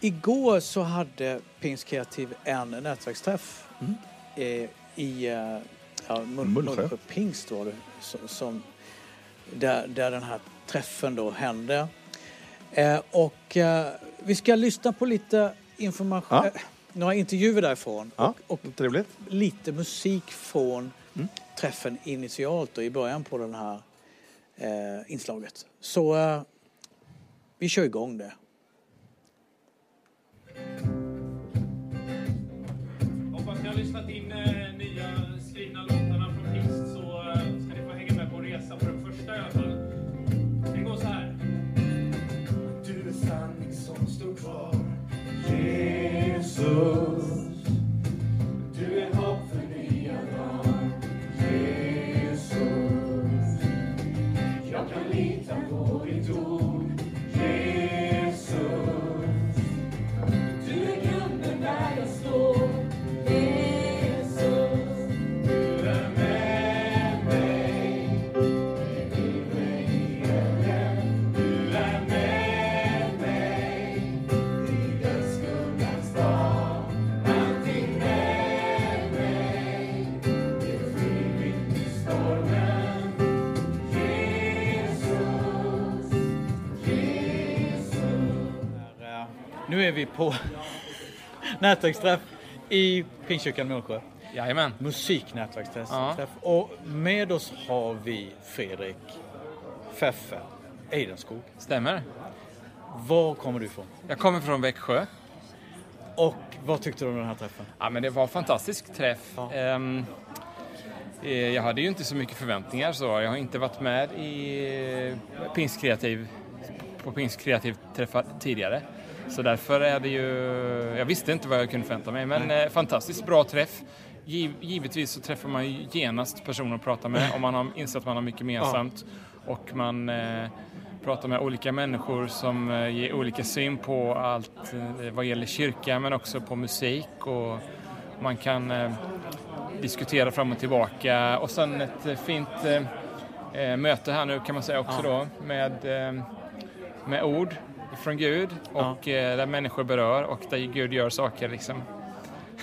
igår så hade Pingst Kreativ en nätverksträff eh, i eh, ja, Mull- Mullsjö. Pingst var det, som, som, där, där den här träffen då hände. Eh, och eh, vi ska lyssna på lite information, Ja. eh, några intervjuer därifrån Ja, och, och lite musik från Mm. träffen initialt och i början på den här eh, inslaget. Så vi kör igång det. Lyssnat in eh, nya skrivna låtarna från Pingst så eh, ska ni få hänga med på resa på den första i alla fall. Den går så här. Du är sanning som står kvar. Jesus. Du är hopp för nya dagar. Jesus. Jag kan lita på ditt ord. Nu är vi på nätverksträff i Pingstkyrkan Månsjö. Jajamän. Musiknätverksträff. Ja. Och med oss har vi Fredrik Feffe Eidenskog. Stämmer. Var kommer du ifrån? Jag kommer från Växjö. Och vad tyckte du om den här träffen? Ja, men det var en fantastisk träff. Ja. Ehm, eh, jag hade ju inte så mycket förväntningar så. Jag har inte varit med i eh, Pingst Kreativ, på Pingst Kreativ träffar tidigare. Så därför är det ju, jag visste inte vad jag kunde förvänta mig, men eh, fantastiskt bra träff. Giv, givetvis så träffar man ju genast personer att prata med om man har insett att man har mycket gemensamt. Och man eh, pratar med olika människor som eh, ger olika syn på allt eh, vad gäller kyrka men också på musik. Och man kan eh, diskutera fram och tillbaka. Och sen ett eh, fint eh, möte här nu kan man säga också då med, med ord från Gud och eh, där människor berör och där Gud gör saker liksom.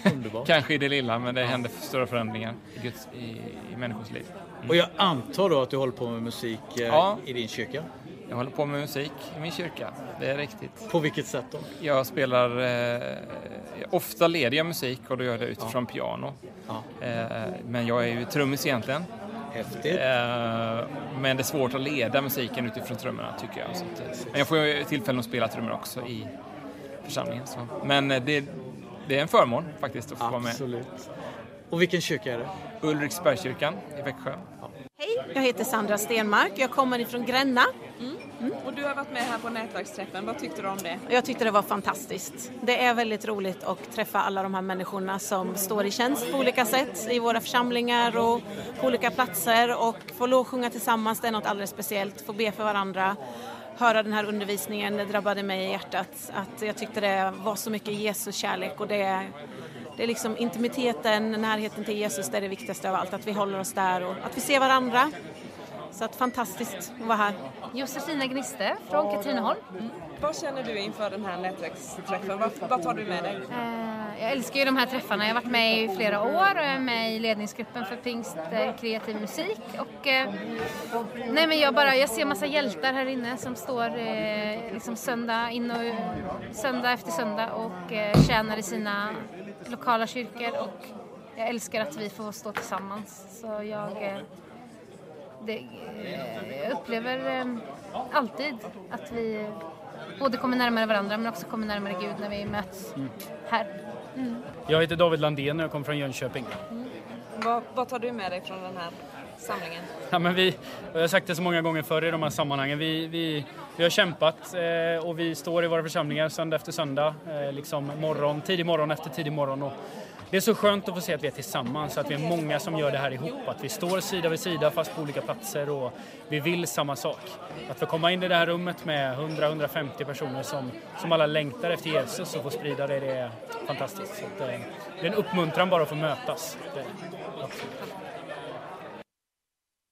Kanske i det lilla men det händer stora förändringar i, Guds, i, i människors liv. Och jag antar då att du håller på med musik Ja. i din kyrka? Jag håller på med musik i min kyrka, det är riktigt. På vilket sätt då? Jag spelar, eh, ofta leder jag musik och då gör jag det utifrån piano. Ja. Eh, men jag är ju trummis egentligen. Häftigt. Eh, men det är svårt att leda musiken utifrån trummorna tycker jag. Så att, eh, men jag får ju tillfälle att spela trummor också i församlingen. Så. Men eh, det, det är en förmån faktiskt att få vara med. Absolut. Och vilken kyrka är det? Ulriksbergskyrkan i Växjö. Hej, jag heter Sandra Stenmark. Jag kommer ifrån Gränna. Och du har varit med här på nätverksträffen, vad tyckte du om det? Jag tyckte det var fantastiskt. Det är väldigt roligt att träffa alla de här människorna som står i tjänst på olika sätt i våra församlingar och på olika platser och få lovsjunga tillsammans, det är något alldeles speciellt. Få be för varandra, höra den här undervisningen, det drabbade mig i hjärtat. Att jag tyckte det var så mycket Jesus kärlek och det det är liksom intimiteten, närheten till Jesus, det är det viktigaste av allt. Att vi håller oss där och att vi ser varandra. Så att fantastiskt att vara här. Josefina Gniste från Katrineholm. Vad känner du inför den här nätverksträffen? Vad, vad tar du med dig? Eh, Jag älskar ju de här träffarna. Jag har varit med i flera år och är med i ledningsgruppen för Pingst eh, kreativ musik. Och, eh, nej men jag, bara, jag ser massa hjältar här inne som står eh, liksom söndag, in och, söndag efter söndag och eh, tjänar i sina lokala kyrkor. Och jag älskar att vi får stå tillsammans. Så jag, eh, det, eh, jag upplever eh, alltid att vi både kommer närmare varandra men också kommer närmare Gud när vi möts här. Jag heter David Landén och jag kommer från Jönköping. Vad, vad tar du med dig från den här samlingen? Ja, men vi, jag har sagt det så många gånger förr i de här sammanhangen. Vi, vi, vi har kämpat eh, och vi står i våra församlingar söndag efter söndag. Eh, liksom morgon, tidig morgon efter tidig morgon. Och det är så skönt att få se att vi är tillsammans, att vi är många som gör det här ihop. Att vi står sida vid sida fast på olika platser och vi vill samma sak. Att få komma in i det här rummet med 100-150 personer som, som alla längtar efter Jesus och få sprida det, det är fantastiskt. Så att, eh, det är en uppmuntran bara att få mötas. Det.